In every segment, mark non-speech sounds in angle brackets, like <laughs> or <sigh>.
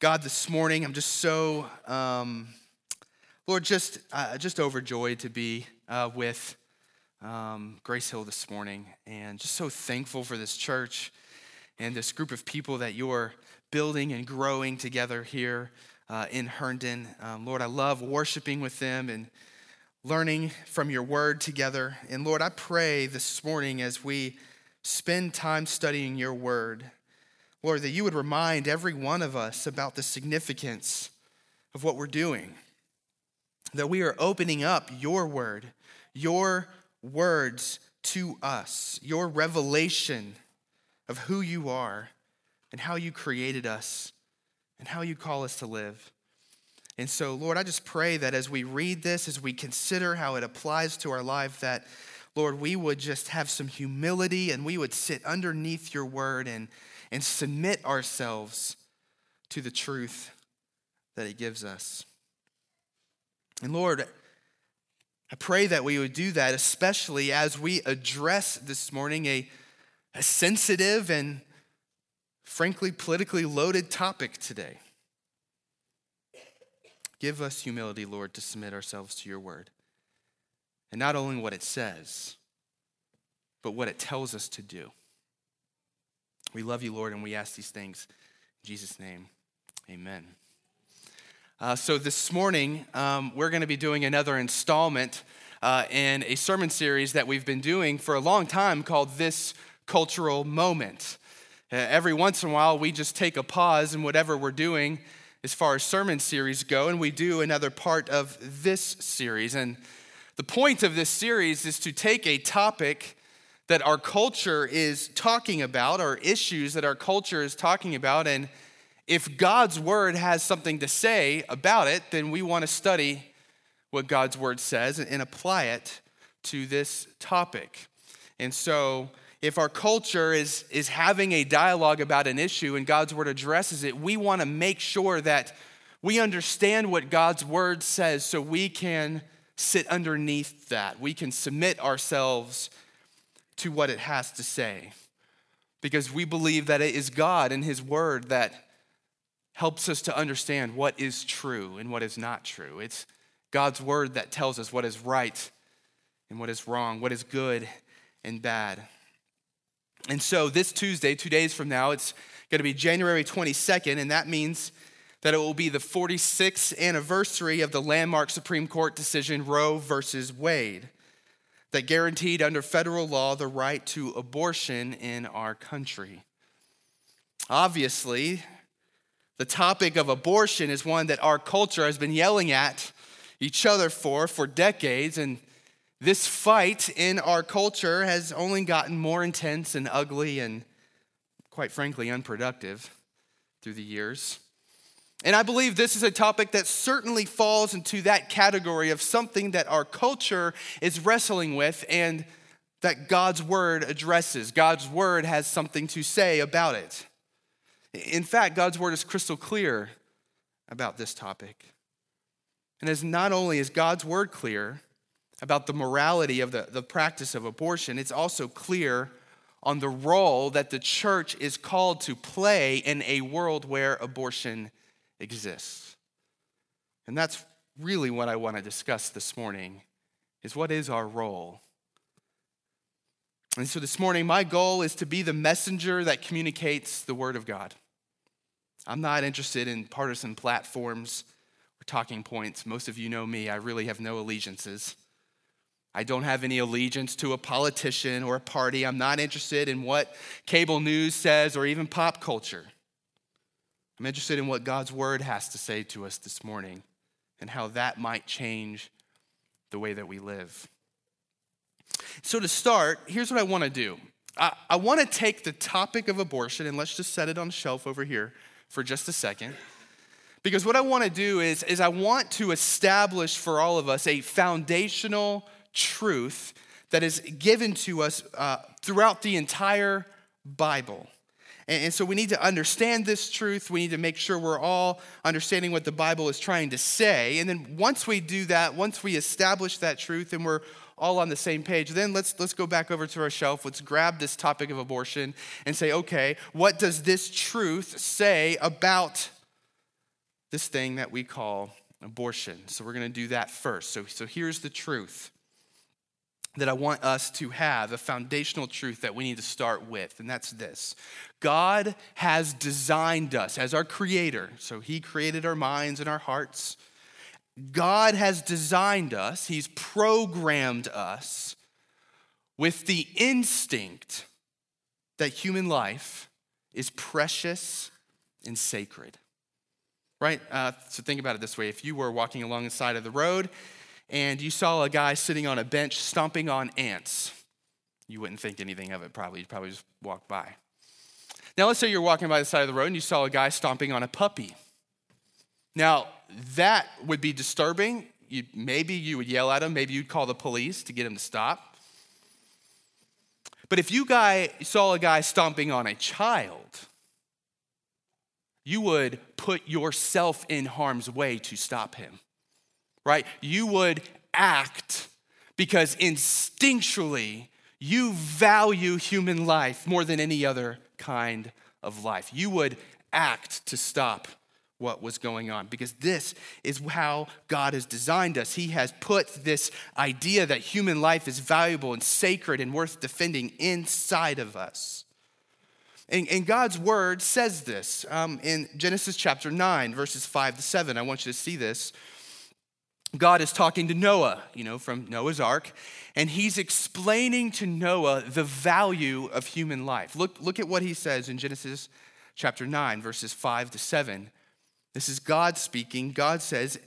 God, this morning, I'm just so, um, Lord, just, uh, just overjoyed to be uh, with um, Grace Hill this morning and just so thankful for this church and this group of people that you're building and growing together here uh, in Herndon. Um, Lord, I love worshiping with them and learning from your word together. And Lord, I pray this morning as we spend time studying your word Lord, that you would remind every one of us about the significance of what we're doing. That we are opening up your word, your words to us, your revelation of who you are and how you created us and how you call us to live. And so, Lord, I just pray that as we read this, as we consider how it applies to our life, that, Lord, we would just have some humility and we would sit underneath your word and and submit ourselves to the truth that He gives us. And Lord, I pray that we would do that, especially as we address this morning a, a sensitive and frankly politically loaded topic today. Give us humility, Lord, to submit ourselves to your word. And not only what it says, but what it tells us to do. We love you, Lord, and we ask these things in Jesus' name. Amen. Uh, so, this morning, um, we're going to be doing another installment uh, in a sermon series that we've been doing for a long time called This Cultural Moment. Uh, every once in a while, we just take a pause in whatever we're doing as far as sermon series go, and we do another part of this series. And the point of this series is to take a topic that our culture is talking about, or issues that our culture is talking about. And if God's word has something to say about it, then we want to study what God's word says and apply it to this topic. And so, if our culture is, is having a dialogue about an issue and God's word addresses it, we want to make sure that we understand what God's word says so we can sit underneath that. We can submit ourselves to what it has to say because we believe that it is God and His Word that helps us to understand what is true and what is not true. It's God's Word that tells us what is right and what is wrong, what is good and bad. And so this Tuesday, two days from now, it's going to be January 22nd, and that means that it will be the 46th anniversary of the landmark Supreme Court decision Roe versus Wade that guaranteed under federal law the right to abortion in our country. Obviously, the topic of abortion is one that our culture has been yelling at each other for for decades, and this fight in our culture has only gotten more intense and ugly and, quite frankly, unproductive through the years. And I believe this is a topic that certainly falls into that category of something that our culture is wrestling with and that God's word addresses. God's word has something to say about it. In fact, God's word is crystal clear about this topic. And as not only is God's word clear about the morality of the, the practice of abortion, it's also clear on the role that the church is called to play in a world where abortion exists. And that's really what I want to discuss this morning is what is our role? And so this morning my goal is to be the messenger that communicates the word of God. I'm not interested in partisan platforms or talking points. Most of you know me, I really have no allegiances. I don't have any allegiance to a politician or a party. I'm not interested in what cable news says or even pop culture. I'm interested in what God's word has to say to us this morning and how that might change the way that we live. So, to start, here's what I want to do I, I want to take the topic of abortion and let's just set it on shelf over here for just a second. Because what I want to do is, is I want to establish for all of us a foundational truth that is given to us uh, throughout the entire Bible. And, so we need to understand this truth. We need to make sure we're all understanding what the Bible is trying to say. And then once we do that, once we establish that truth and we're all on the same page, then let's, let's go back over to our shelf. Let's grab this topic of abortion and say, okay, what does this truth say about this thing that we call abortion. So we're going to do that first. So, so here's the truth that I want us to have, a foundational truth that we need to start with, and that's this God has designed us as our creator. So He created our minds and our hearts. God has designed us, He's programmed us with the instinct that human life is precious and sacred. Right? Uh, so think about it this way if you were walking along the side of the road and you saw a guy sitting on a bench stomping on ants, you wouldn't think anything of it probably. You'd probably just walk by. Now, let's say you're walking by the side of the road and you saw a guy stomping on a puppy. Now, that would be disturbing. You, maybe you would yell at him, maybe you'd call the police to get him to stop. But if you guy saw a guy stomping on a child, you would put yourself in harm's way to stop him, right? You would act because instinctually you value human life more than any other kind of life. You would act to stop what was going on because this is how God has designed us. He has put this idea that human life is valuable and sacred and worth defending inside of us. And, and God's word says this um, in Genesis chapter 9, verses 5 to 7. I want you to see this. God is talking to Noah, you know, from Noah's ark, and he's explaining to Noah the value of human life. Look, look at what he says in Genesis chapter 9, verses 5 to 7. This is God speaking. God says,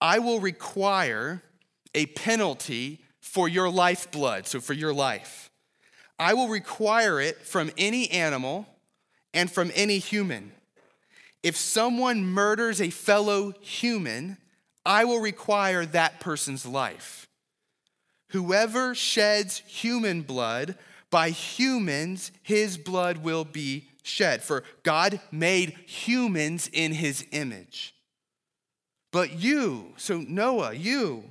I will require a penalty for your lifeblood, so for your life. I will require it from any animal and from any human. If someone murders a fellow human, I will require that person's life. Whoever sheds human blood, by humans his blood will be shed. For God made humans in his image. But you, so Noah, you,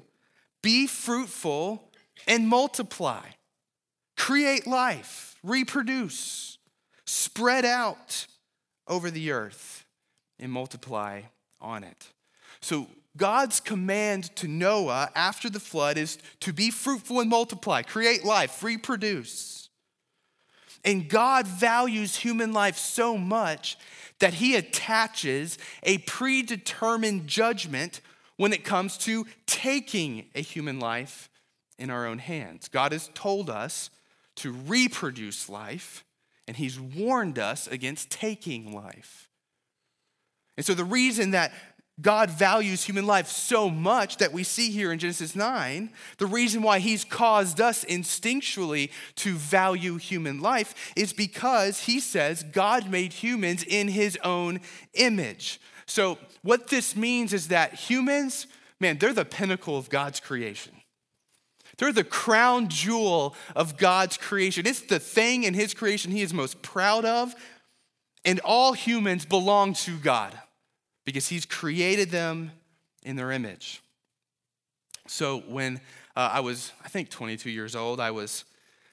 be fruitful and multiply, create life, reproduce, spread out over the earth, and multiply on it. So, God's command to Noah after the flood is to be fruitful and multiply, create life, reproduce. And God values human life so much that he attaches a predetermined judgment when it comes to taking a human life in our own hands. God has told us to reproduce life, and he's warned us against taking life. And so, the reason that God values human life so much that we see here in Genesis 9. The reason why He's caused us instinctually to value human life is because He says God made humans in His own image. So, what this means is that humans, man, they're the pinnacle of God's creation. They're the crown jewel of God's creation. It's the thing in His creation He is most proud of, and all humans belong to God because he's created them in their image. So when uh, I was, I think, 22 years old, I was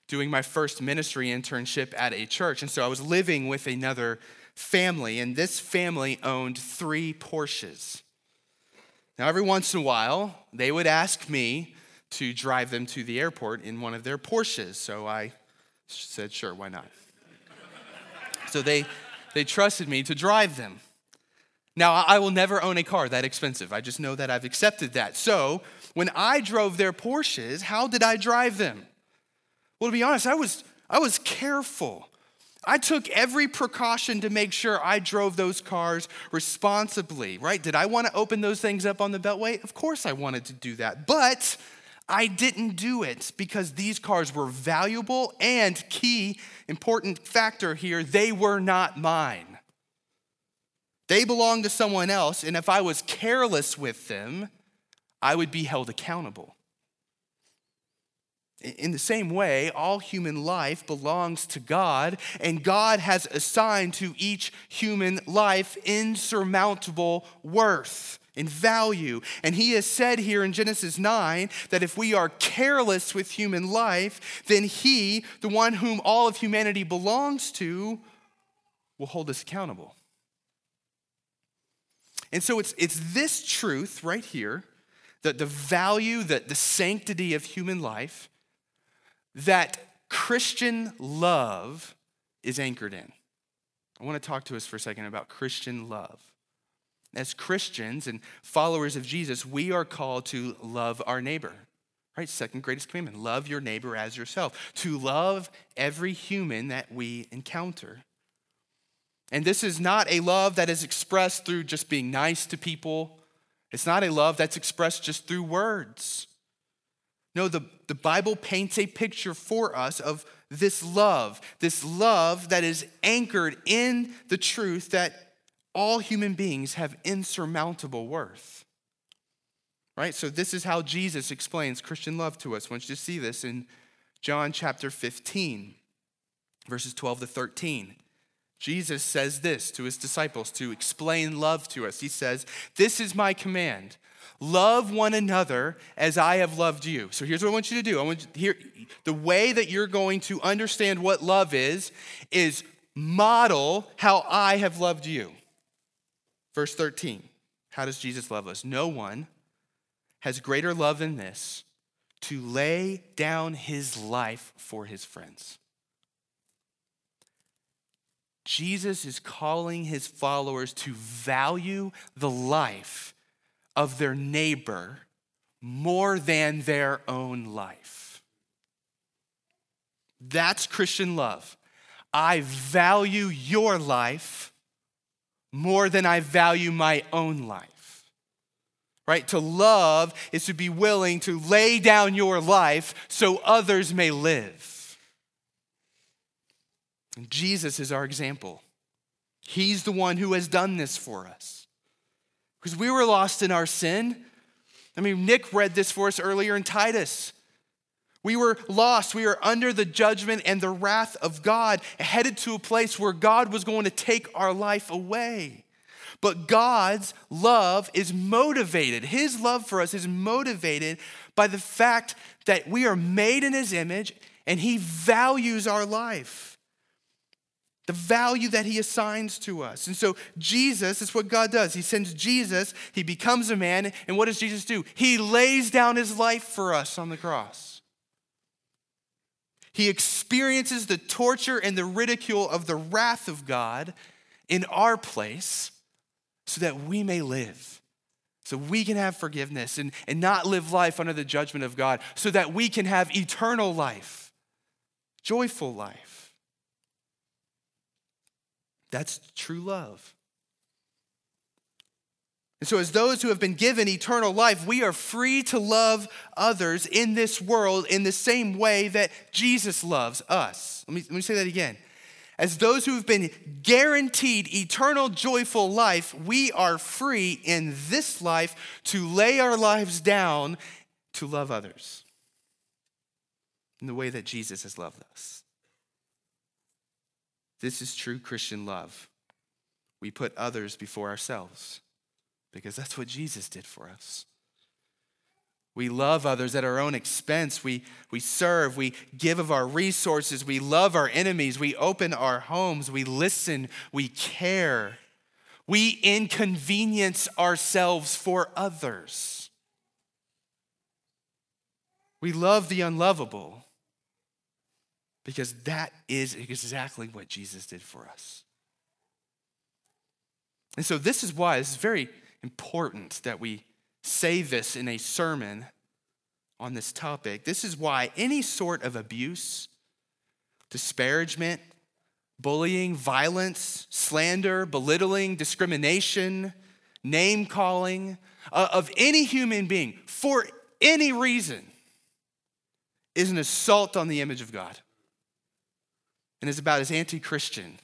doing my first ministry internship at a church. And so I was living with another family, and this family owned three Porsches. Now, every once in a while, they would ask me to drive them to the airport in one of their Porsches. So I said, sure, why not? <laughs> so they, they trusted me to drive them. Now, I will never own a car that expensive. I just know that I've accepted that. So, when I drove their Porsches, how did I drive them? Well, to be honest, I was, I was careful. I took every precaution to make sure I drove those cars responsibly, right? Did I want to open those things up on the Beltway? Of course I wanted to do that. But I didn't do it because these cars were valuable and key important factor here, they were not mine. They belong to someone else, and if I was careless with them, I would be held accountable. In the same way, all human life belongs to God, and God has assigned to each human life insurmountable worth and value. And He has said here in Genesis 9 that if we are careless with human life, then He, the one whom all of humanity belongs to, will hold us accountable. And so it's, it's this truth right here, that the value, that the sanctity of human life, that Christian love is anchored in. I want to talk to us for a second about Christian love. As Christians and followers of Jesus, we are called to love our neighbor. Right? Second greatest commandment love your neighbor as yourself. To love every human that we encounter. And this is not a love that is expressed through just being nice to people. It's not a love that's expressed just through words. No, the, the Bible paints a picture for us of this love, this love that is anchored in the truth that all human beings have insurmountable worth. Right? So, this is how Jesus explains Christian love to us. I want you to see this in John chapter 15, verses 12 to 13. Jesus says this to his disciples to explain love to us. He says, This is my command love one another as I have loved you. So here's what I want you to do. I want you to hear the way that you're going to understand what love is, is model how I have loved you. Verse 13 How does Jesus love us? No one has greater love than this to lay down his life for his friends. Jesus is calling his followers to value the life of their neighbor more than their own life. That's Christian love. I value your life more than I value my own life. Right? To love is to be willing to lay down your life so others may live. And Jesus is our example. He's the one who has done this for us. Because we were lost in our sin. I mean, Nick read this for us earlier in Titus. We were lost. We were under the judgment and the wrath of God, headed to a place where God was going to take our life away. But God's love is motivated. His love for us is motivated by the fact that we are made in His image and He values our life the value that he assigns to us. And so, Jesus is what God does. He sends Jesus, he becomes a man, and what does Jesus do? He lays down his life for us on the cross. He experiences the torture and the ridicule of the wrath of God in our place so that we may live. So we can have forgiveness and, and not live life under the judgment of God, so that we can have eternal life, joyful life. That's true love. And so, as those who have been given eternal life, we are free to love others in this world in the same way that Jesus loves us. Let me, let me say that again. As those who have been guaranteed eternal, joyful life, we are free in this life to lay our lives down to love others in the way that Jesus has loved us. This is true Christian love. We put others before ourselves because that's what Jesus did for us. We love others at our own expense. We, we serve. We give of our resources. We love our enemies. We open our homes. We listen. We care. We inconvenience ourselves for others. We love the unlovable because that is exactly what Jesus did for us. And so, this is why it's very important that we say this in a sermon on this topic. This is why any sort of abuse, disparagement, bullying, violence, slander, belittling, discrimination, name calling uh, of any human being for any reason is an assault on the image of God and is about as anti Christian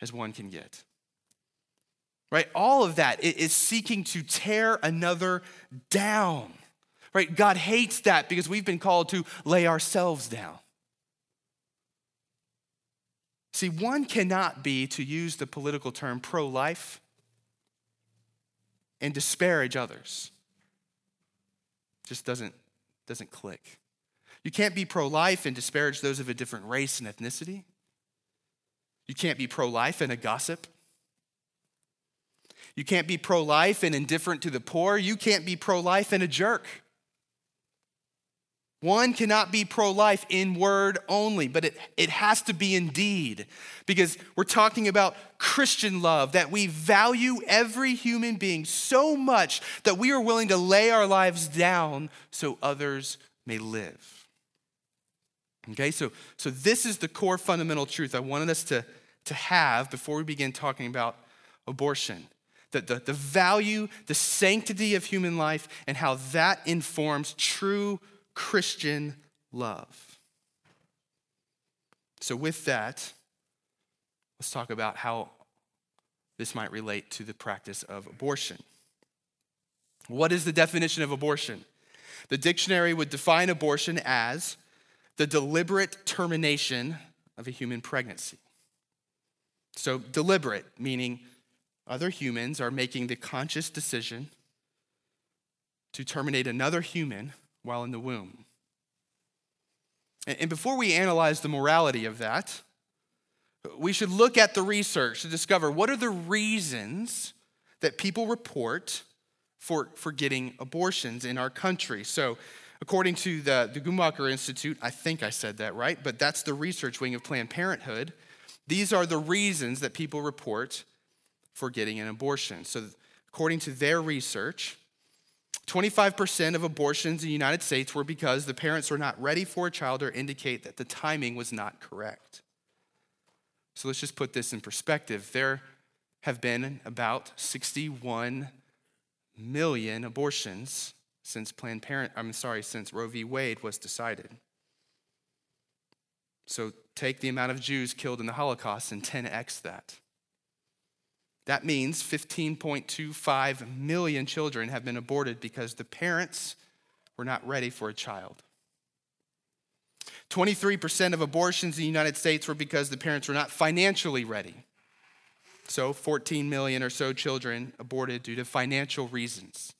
as one can get. Right? All of that is seeking to tear another down. Right? God hates that because we've been called to lay ourselves down. See, one cannot be, to use the political term, pro life and disparage others. Just doesn't, doesn't click. You can't be pro life and disparage those of a different race and ethnicity. You can't be pro life and a gossip. You can't be pro life and indifferent to the poor. You can't be pro life and a jerk. One cannot be pro life in word only, but it, it has to be in deed because we're talking about Christian love, that we value every human being so much that we are willing to lay our lives down so others may live. Okay, so, so this is the core fundamental truth I wanted us to, to have before we begin talking about abortion. The, the, the value, the sanctity of human life, and how that informs true Christian love. So, with that, let's talk about how this might relate to the practice of abortion. What is the definition of abortion? The dictionary would define abortion as the deliberate termination of a human pregnancy. So, deliberate, meaning other humans are making the conscious decision to terminate another human while in the womb. And before we analyze the morality of that, we should look at the research to discover what are the reasons that people report for, for getting abortions in our country. So, according to the, the Guttmacher Institute, I think I said that right, but that's the research wing of Planned Parenthood. These are the reasons that people report for getting an abortion. So, according to their research, 25% of abortions in the United States were because the parents were not ready for a child or indicate that the timing was not correct. So let's just put this in perspective. There have been about 61 million abortions since Planned Parent I'm sorry, since Roe v. Wade was decided. So take the amount of Jews killed in the Holocaust and 10x that. That means 15.25 million children have been aborted because the parents were not ready for a child. 23% of abortions in the United States were because the parents were not financially ready. So, 14 million or so children aborted due to financial reasons.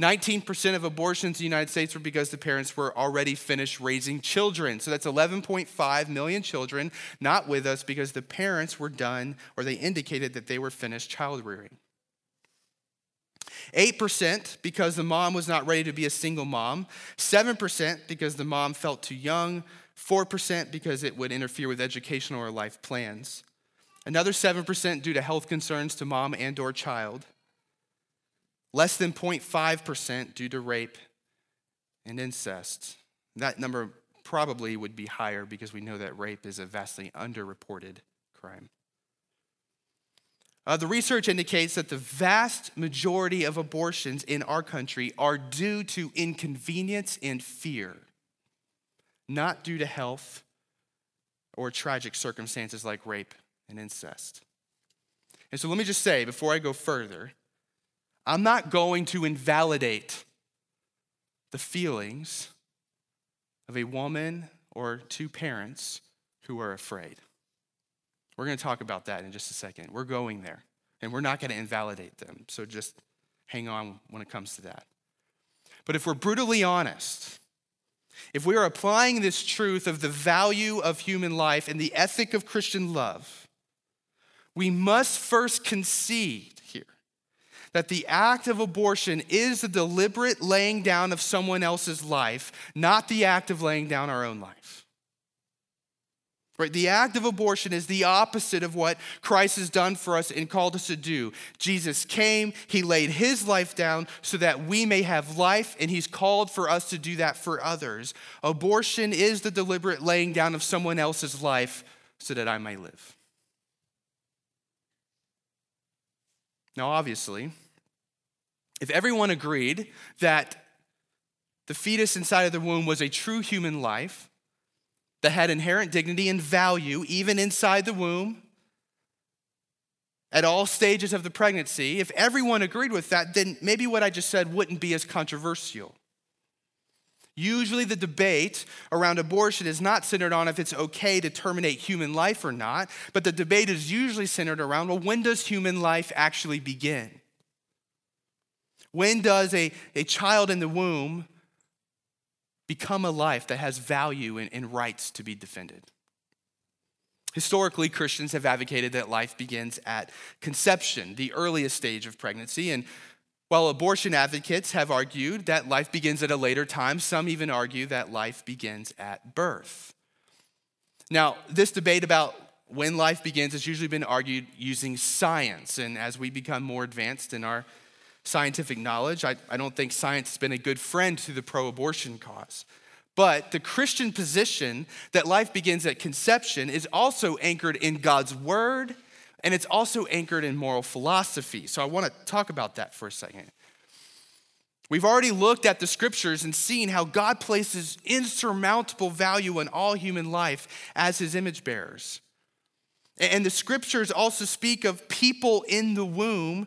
19% of abortions in the United States were because the parents were already finished raising children. So that's 11.5 million children not with us because the parents were done or they indicated that they were finished child rearing. 8% because the mom was not ready to be a single mom, 7% because the mom felt too young, 4% because it would interfere with educational or life plans. Another 7% due to health concerns to mom and or child less than 0.5% due to rape and incest. That number probably would be higher because we know that rape is a vastly underreported crime. Uh, the research indicates that the vast majority of abortions in our country are due to inconvenience and fear, not due to health or tragic circumstances like rape and incest. And so let me just say before I go further I'm not going to invalidate the feelings of a woman or two parents who are afraid. We're going to talk about that in just a second. We're going there, and we're not going to invalidate them. So just hang on when it comes to that. But if we're brutally honest, if we are applying this truth of the value of human life and the ethic of Christian love, we must first concede that the act of abortion is the deliberate laying down of someone else's life, not the act of laying down our own life. Right? The act of abortion is the opposite of what Christ has done for us and called us to do. Jesus came, he laid his life down so that we may have life, and he's called for us to do that for others. Abortion is the deliberate laying down of someone else's life so that I may live. Now, obviously, if everyone agreed that the fetus inside of the womb was a true human life that had inherent dignity and value, even inside the womb, at all stages of the pregnancy, if everyone agreed with that, then maybe what I just said wouldn't be as controversial. Usually, the debate around abortion is not centered on if it's okay to terminate human life or not, but the debate is usually centered around well, when does human life actually begin? When does a, a child in the womb become a life that has value and, and rights to be defended? Historically, Christians have advocated that life begins at conception, the earliest stage of pregnancy. And while abortion advocates have argued that life begins at a later time, some even argue that life begins at birth. Now, this debate about when life begins has usually been argued using science. And as we become more advanced in our scientific knowledge, I, I don't think science has been a good friend to the pro abortion cause. But the Christian position that life begins at conception is also anchored in God's word and it's also anchored in moral philosophy. So I want to talk about that for a second. We've already looked at the scriptures and seen how God places insurmountable value on all human life as his image bearers. And the scriptures also speak of people in the womb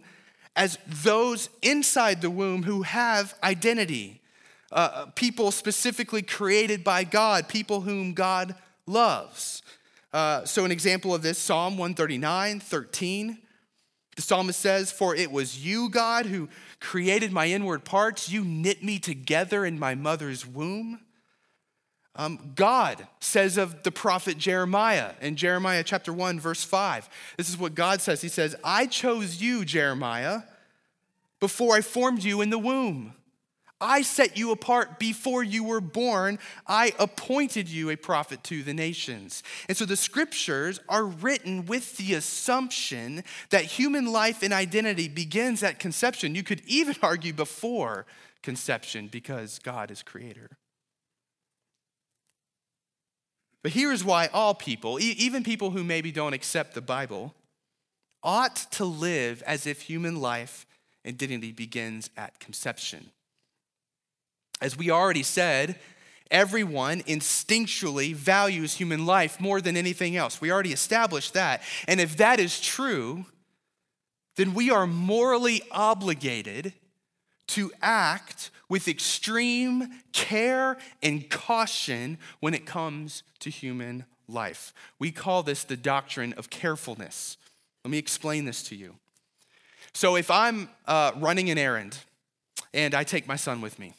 as those inside the womb who have identity uh, uh, people specifically created by God, people whom God loves. Uh, so, an example of this, Psalm 139, 13. The psalmist says, For it was you, God, who created my inward parts. You knit me together in my mother's womb. Um, God says of the prophet Jeremiah in Jeremiah chapter 1, verse 5. This is what God says He says, I chose you, Jeremiah, before I formed you in the womb. I set you apart before you were born. I appointed you a prophet to the nations. And so the scriptures are written with the assumption that human life and identity begins at conception. You could even <laughs> argue before conception because God is creator. But here is why all people, even people who maybe don't accept the Bible, ought to live as if human life and dignity begins at conception. As we already said, everyone instinctually values human life more than anything else. We already established that. And if that is true, then we are morally obligated to act with extreme care and caution when it comes to human life. We call this the doctrine of carefulness. Let me explain this to you. So, if I'm uh, running an errand and I take my son with me,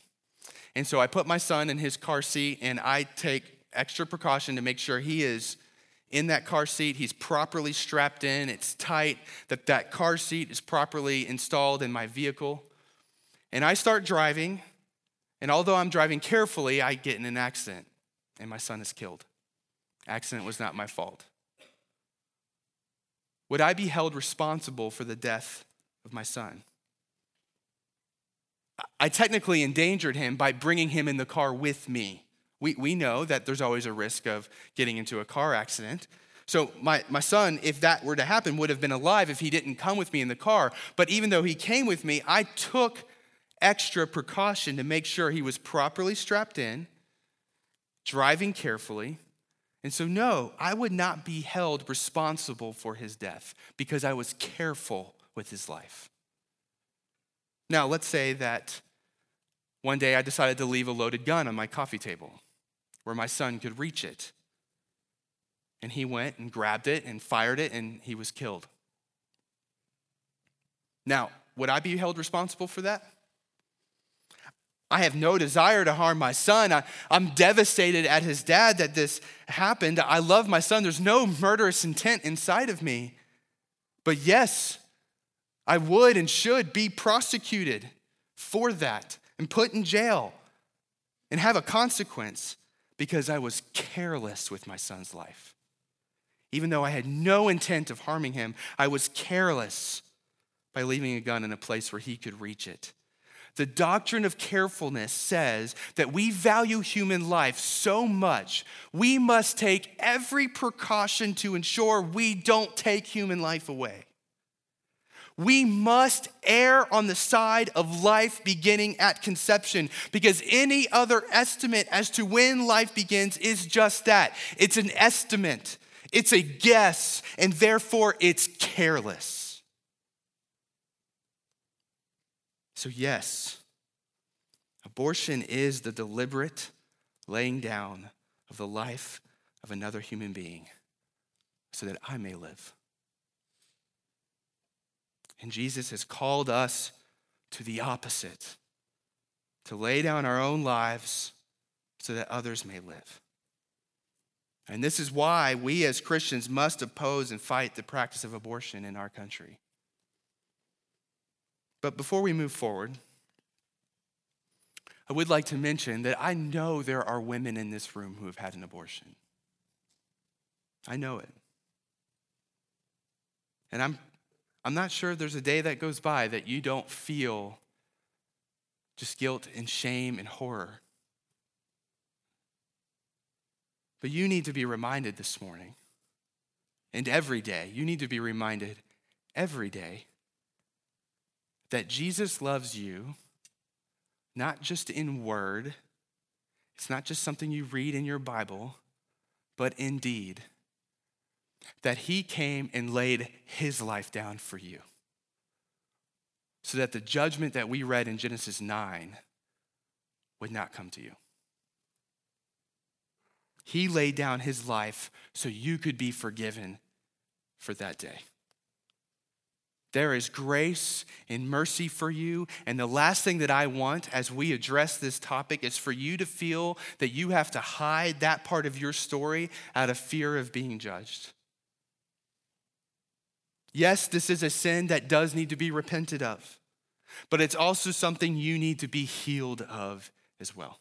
and so I put my son in his car seat and I take extra precaution to make sure he is in that car seat, he's properly strapped in, it's tight, that that car seat is properly installed in my vehicle. And I start driving, and although I'm driving carefully, I get in an accident and my son is killed. Accident was not my fault. Would I be held responsible for the death of my son? I technically endangered him by bringing him in the car with me. We, we know that there's always a risk of getting into a car accident. So, my, my son, if that were to happen, would have been alive if he didn't come with me in the car. But even though he came with me, I took extra precaution to make sure he was properly strapped in, driving carefully. And so, no, I would not be held responsible for his death because I was careful with his life. Now, let's say that one day I decided to leave a loaded gun on my coffee table where my son could reach it. And he went and grabbed it and fired it, and he was killed. Now, would I be held responsible for that? I have no desire to harm my son. I, am devastated at his dad that this happened. I love my son. There's no murderous intent inside of me. But yes, I would and should be prosecuted for that and put in jail and have a consequence because I was careless with my son's life. Even though I had no intent of harming him, I was careless by leaving a gun in a place where he could reach it. The doctrine of carefulness says that we value human life so much, we must take every precaution to ensure we don't take human life away. We must err on the side of life beginning at conception because any other estimate as to when life begins is just that it's an estimate, it's a guess, and therefore it's careless. So, yes, abortion is the deliberate laying down of the life of another human being so that I may live. And Jesus has called us to the opposite to lay down our own lives so that others may live. And this is why we as Christians must oppose and fight the practice of abortion in our country. But before we move forward, I would like to mention that I know there are women in this room who have had an abortion. I know it. And I'm, I'm not sure there's a day that goes by that you don't feel just guilt and shame and horror. But you need to be reminded this morning, and every day, you need to be reminded every day that Jesus loves you, not just in word, it's not just something you read in your Bible, but in deed. That he came and laid his life down for you. So that the judgment that we read in Genesis 9 would not come to you. He laid down his life so you could be forgiven for that day. There is grace and mercy for you. And the last thing that I want as we address this topic is for you to feel that you have to hide that part of your story out of fear of being judged. Yes, this is a sin that does need to be repented of, but it's also something you need to be healed of as well.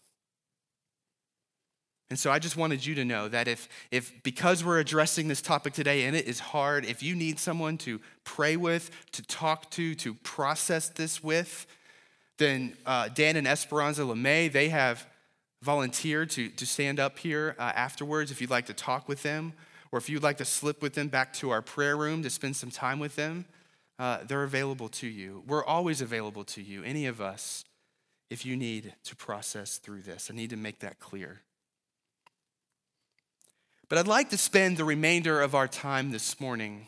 And so I just wanted you to know that if, if because we're addressing this topic today and it is hard, if you need someone to pray with, to talk to, to process this with, then uh, Dan and Esperanza LeMay, they have volunteered to, to stand up here uh, afterwards if you'd like to talk with them, or if you'd like to slip with them back to our prayer room to spend some time with them, uh, they're available to you. We're always available to you, any of us, if you need to process through this. I need to make that clear. But I'd like to spend the remainder of our time this morning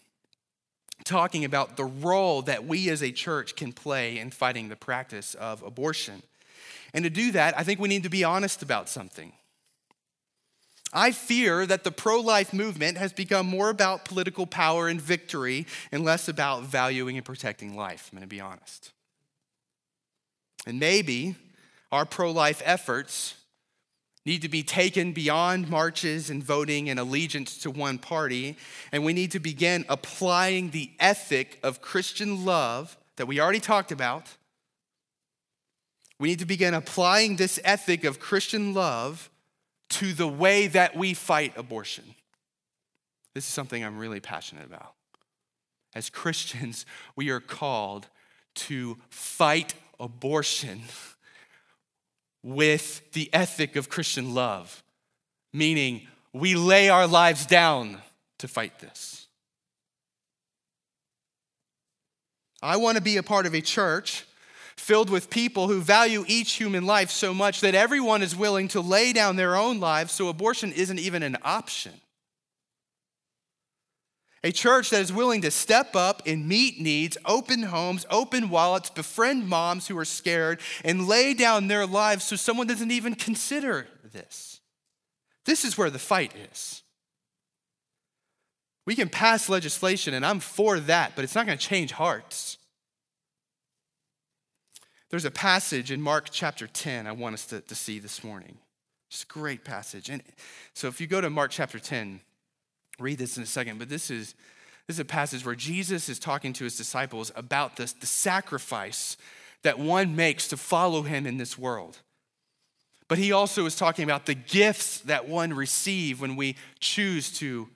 talking about the role that we as a church can play in fighting the practice of abortion. And to do that, I think we need to be honest about something. I fear that the pro life movement has become more about political power and victory and less about valuing and protecting life. I'm going to be honest. And maybe our pro life efforts need to be taken beyond marches and voting and allegiance to one party. And we need to begin applying the ethic of Christian love that we already talked about. We need to begin applying this ethic of Christian love to the way that we fight abortion. This is something I'm really passionate about. As Christians, <laughs> we are called to fight abortion <laughs> with the ethic of Christian love, meaning we lay our lives down to fight this. I want to be a part of a church filled with people who value each human life so much that everyone is willing to lay down their own lives so abortion isn't even an option. A church that is willing to step up and meet needs, open homes, open wallets, befriend moms who are scared, and lay down their lives so someone doesn't even consider this. This is where the fight is. We can pass legislation, and I'm for that, but it's not going to change hearts. There's a passage in Mark chapter 10 I want us to, to see this morning. It's a great passage. And so if you go to Mark chapter 10, read this in a second, but this is, this is a passage where Jesus is talking to his disciples about this, the sacrifice that one makes to follow him in this world. But he also is talking about the gifts that one receive when we choose to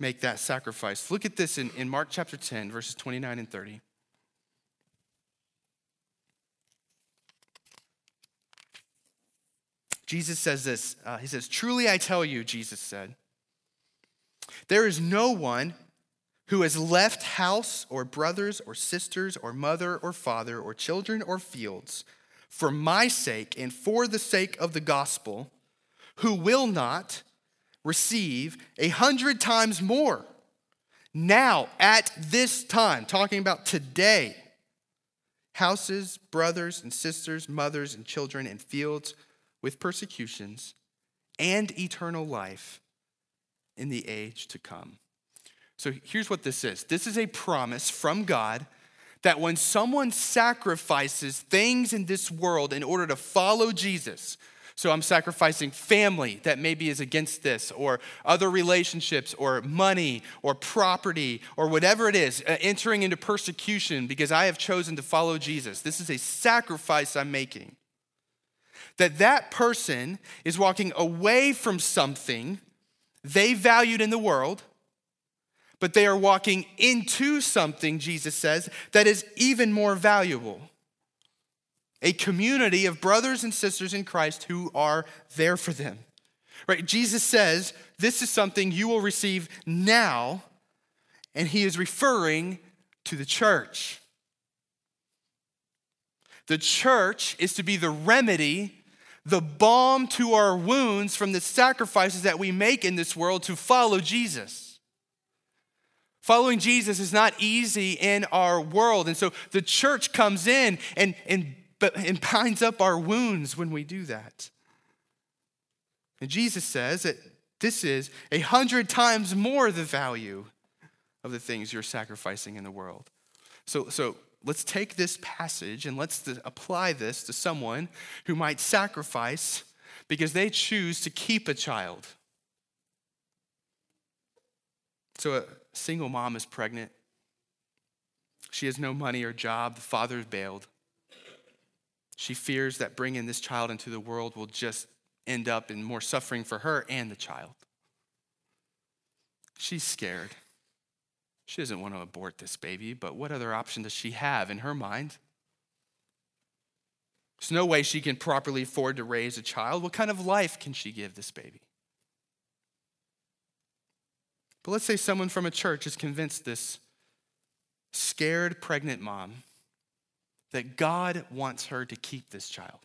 make that sacrifice. Look at this in, in Mark chapter 10, verses 29 and 30. Jesus says this. Uh, he says, Truly I tell you, Jesus said, there is no one who has left house or brothers or sisters or mother or father or children or fields for my sake and for the sake of the gospel who will not receive a hundred times more now at this time, talking about today, houses, brothers and sisters, mothers and children, and fields with persecutions and eternal life in the age to come. So here's what this is this is a promise from God that when someone sacrifices things in this world in order to follow Jesus, So I'm sacrificing family that maybe is against this, or other relationships, or money, or property, or whatever it is, uh, entering into persecution because I have chosen to follow Jesus. This is a sacrifice I'm making. That that person is walking away from something they valued in the world, but they are walking into something, Jesus says, that is even more valuable a community of brothers and sisters in Christ who are there for them. Right? Jesus says, This is something you will receive now, and he is referring to the church. The church is to be the remedy, the balm to our wounds from the sacrifices that we make in this world to follow Jesus. Following Jesus is not easy in our world. And so the church comes in and, and and binds up our wounds when we do that. And Jesus says that this is a hundred times more the value of the things you're sacrificing in the world. So, so let's take this passage and let's apply this to someone who might sacrifice because they choose to keep a child. So, a single mom is pregnant. She has no money or job. The father is bailed. She fears that bringing this child into the world will just end up in more suffering for her and the child. She's scared. She doesn't want to abort this baby, but what other option does she have in her mind? There's no way she can properly afford to raise a child. What kind of life can she give this baby? But let's say someone from a church is convinced this scared pregnant mom that God wants her to keep this child.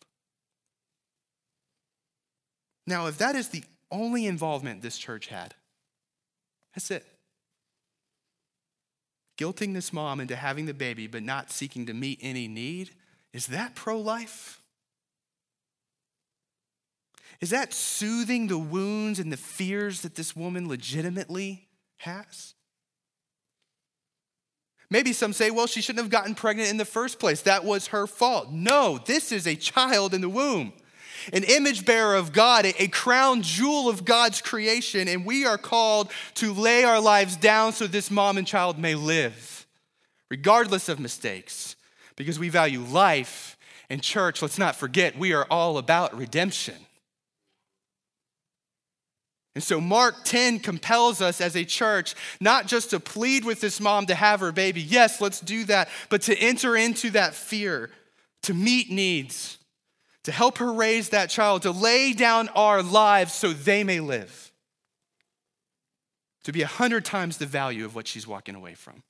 Now, if that is the only involvement this church had, that's it. Guilting this mom into having the baby but not seeking to meet any need, is that pro life? Is that soothing the wounds and the fears that this woman legitimately has? Maybe some say, well, she shouldn't have gotten pregnant in the first place. That was her fault. No, this is a child in the womb, an image bearer of God, a crown jewel of God's creation, and we are called to lay our lives down so this mom and child may live, regardless of mistakes, because we value life. And, church, let's not forget, we are all about redemption. And so Mark 10 compels us as a church not just to plead with this mom to have her baby. Yes, let's do that, but to enter into that fear, to meet needs, to help her raise that child, to lay down our lives so they may live. To be a hundred times the value of what she's walking away from.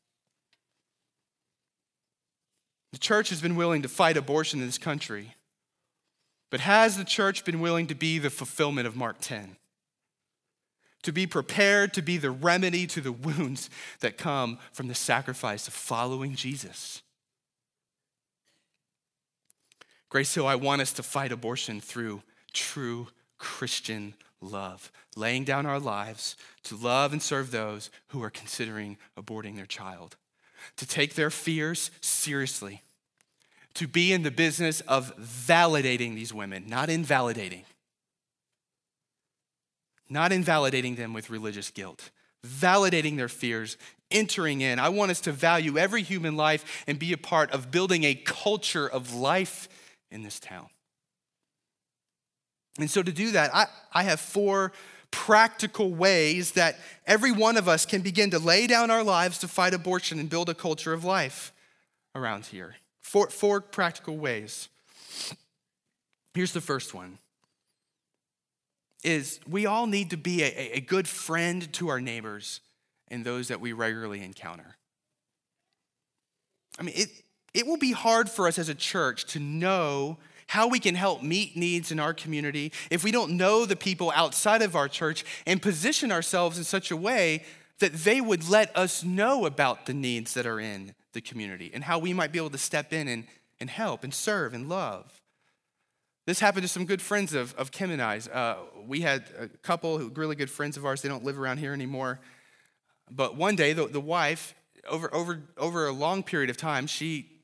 The church has been willing to fight abortion in this country, but has the church been willing to be the fulfillment of Mark 10? to be prepared to be the remedy to the wounds that come from the sacrifice of following Jesus. Grace Hill, I want us to fight abortion through true Christian love, laying down our lives to love and serve those who are considering aborting their child, to take their fears seriously, to be in the business of validating these women, not invalidating not invalidating them with religious guilt, validating their fears, entering in. I want us to value every human life and be a part of building a culture of life in this town. And so, to do that, I, I have four practical ways that every one of us can begin to lay down our lives to fight abortion and build a culture of life around here. Four, four practical ways. Here's the first one is we all need to be a, a good friend to our neighbors and those that we regularly encounter. I mean, it, it will be hard for us as a church to know how we can help meet needs in our community if we don't know the people outside of our church and position ourselves in such a way that they would let us know about the needs that are in the community and how we might be able to step in and, and help and serve and love. This happened to some good friends of, of Kim and I's. Uh, we had a couple who really good friends of ours. They don't live around here anymore. But one day, the, the wife, over, over, over a long period of time, she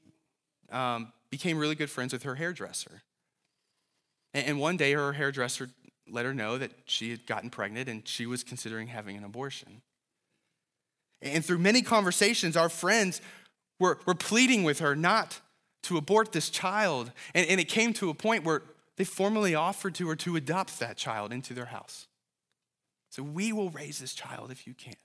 um, became really good friends with her hairdresser. And one day her hairdresser let her know that she had gotten pregnant and she was considering having an abortion. And through many conversations, our friends were, were pleading with her not to abort this child. And, and it came to a point where they formally offered to her to adopt that child into their house. So we will raise this child if you can't.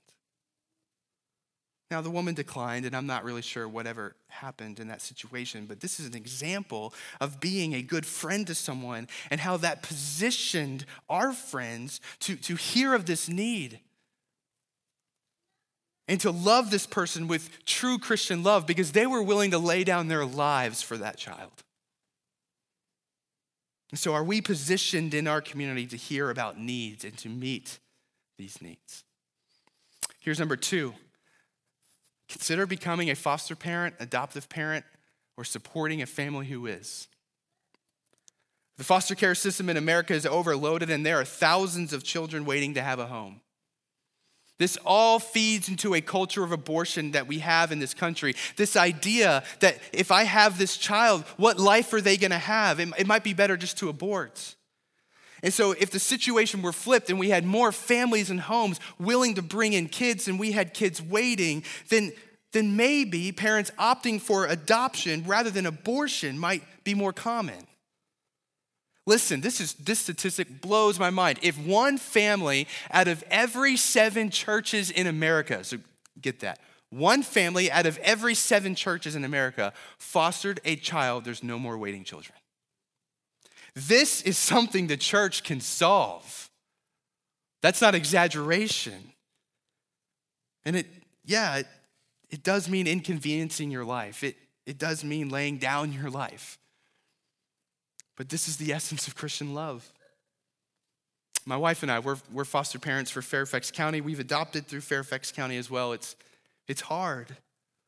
Now, the woman declined, and I'm not really sure whatever happened in that situation, but this is an example of being a good friend to someone and how that positioned our friends to, to hear of this need and to love this person with true Christian love because they were willing to lay down their lives for that child. And so, are we positioned in our community to hear about needs and to meet these needs? Here's number two Consider becoming a foster parent, adoptive parent, or supporting a family who is. The foster care system in America is overloaded, and there are thousands of children waiting to have a home. This all feeds into a culture of abortion that we have in this country. This idea that if I have this child, what life are they going to have? It, it, might be better just to abort. And so, if the situation were flipped and we had more families and homes willing to bring in kids and we had kids waiting, then, then maybe parents opting for adoption rather than abortion might be more common. Listen, this, is, this statistic blows my mind. If one family out of every seven churches in America, so get that, one family out of every seven churches in America fostered a child, there's no more waiting children. This is something the church can solve. That's not exaggeration. And it, yeah, it, it does mean inconveniencing your life, it, it does mean laying down your life. But this is the essence of Christian love. My wife and I, we're, we're foster parents for Fairfax County. We've adopted through Fairfax County as well. It's, it's hard,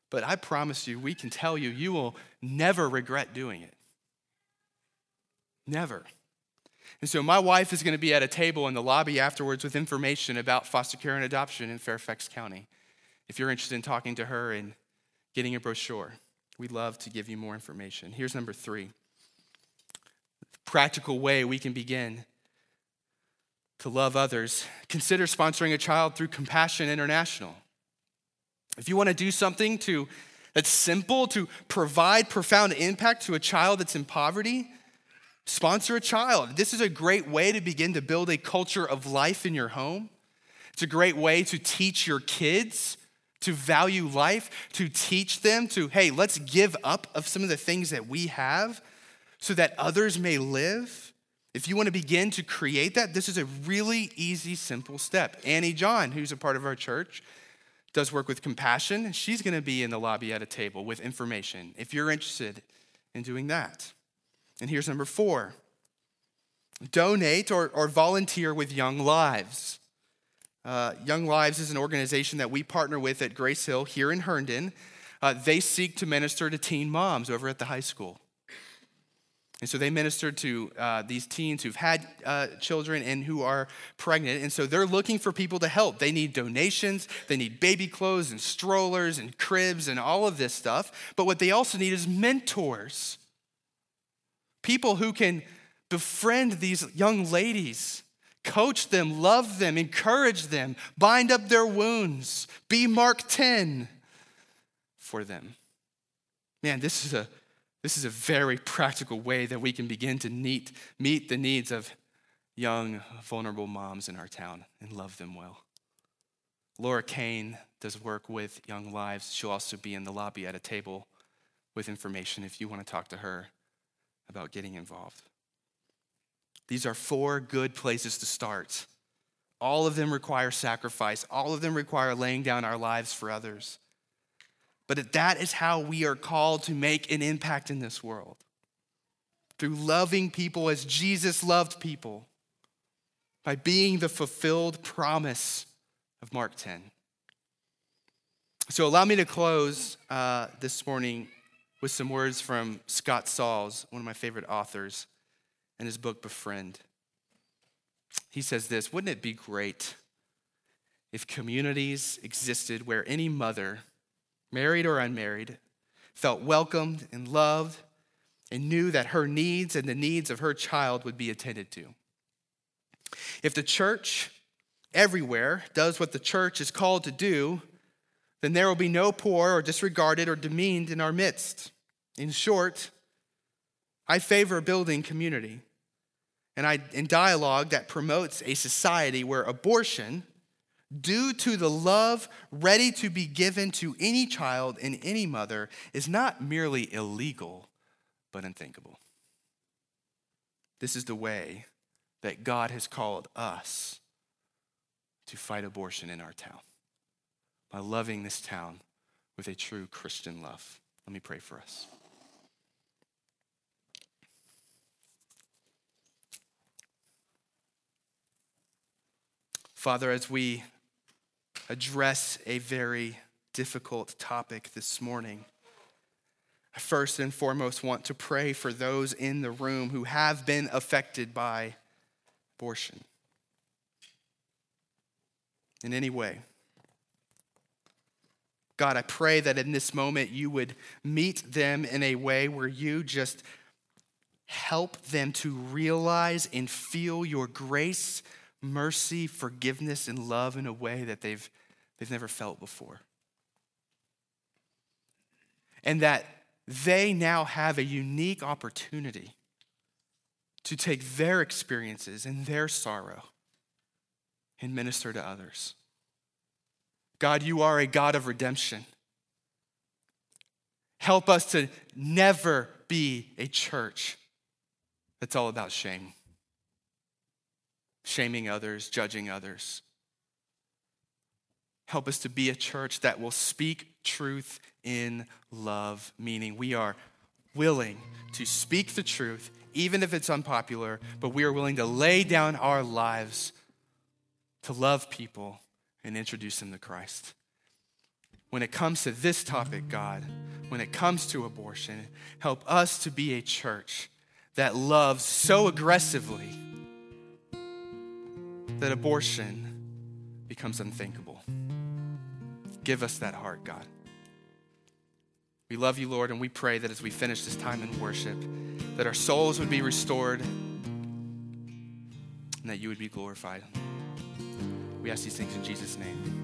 but I promise you, we can tell you, you will never regret doing it. Never. And so my wife is going to be at a table in the lobby afterwards with information about foster care and adoption in Fairfax County. If you're interested in talking to her and getting a brochure, we'd love to give you more information. Here's number three practical way we can begin to love others. Consider sponsoring a child through Compassion International. If you want to do something to that's simple to provide profound impact to a child that's in poverty, Sponsor a child. This is a great way to begin to build a culture of life in your home. It's a great way to teach your kids to value life, to teach them to, hey, let's give up of some of the things that we have so that others may live. If you want to begin to create that, this is a really easy, simple step. Annie John, who's a part of our church, does work with compassion. She's going to be in the lobby at a table with information if you're interested in doing that. And here's number four donate or, or volunteer with Young Lives. Uh, Young Lives is an organization that we partner with at Grace Hill here in Herndon. Uh, they seek to minister to teen moms over at the high school. And so they minister to uh, these teens who've had uh, children and who are pregnant. And so they're looking for people to help. They need donations, they need baby clothes and strollers and cribs and all of this stuff. But what they also need is mentors People who can befriend these young ladies, coach them, love them, encourage them, bind up their wounds, be Mark 10 for them. Man, this is a this is a very practical way that we can begin to meet, meet the needs of young, vulnerable moms in our town and love them well. Laura Kane does work with Young Lives. She'll also be in the lobby at a table with information if you want to talk to her about getting involved. These are four good places to start. All of them require sacrifice, all of them require laying down our lives for others. But that is how we are called to make an impact in this world through loving people as Jesus loved people, by being the fulfilled promise of Mark 10. So, allow me to close uh, this morning with some words from Scott Sauls, one of my favorite authors, in his book Befriend. He says this Wouldn't it be great if communities existed where any mother, married or unmarried, felt welcomed and loved and knew that her needs and the needs of her child would be attended to. If the church everywhere does what the church is called to do, then there will be no poor or disregarded or demeaned in our midst. In short, I favor building community and I, in dialogue that promotes a society where abortion, due to the love ready to be given to any child and any mother, is not merely illegal, but unthinkable. This is the way that God has called us to fight abortion in our town by loving this town with a true Christian love. Let me pray for us. Father, as we address a very difficult topic this morning, I first and foremost want to pray for those in the room who have been affected by abortion in any way. God, I pray that in this moment you would meet them in a way where you just help them to realize and feel your grace mercy, forgiveness, and love in a way that they've, they've never felt before. And that they now have a unique opportunity to take their experiences and their sorrow and minister to others. God, you are a God of redemption. Help us to never be a church that's all about shame shaming others, judging others. Help us to be a church that will speak truth in love, meaning we are willing to speak the truth, even if it's unpopular, but we are willing to lay down our lives to love people and introduce them to Christ. When it comes to this topic, God, when it comes to abortion, help us to be a church that loves so aggressively that abortion becomes unthinkable. Give us that heart, God. We love you, Lord, and we pray that as we finish this time in worship, that our souls would be restored and that you would be glorified. We ask these things in Jesus' name.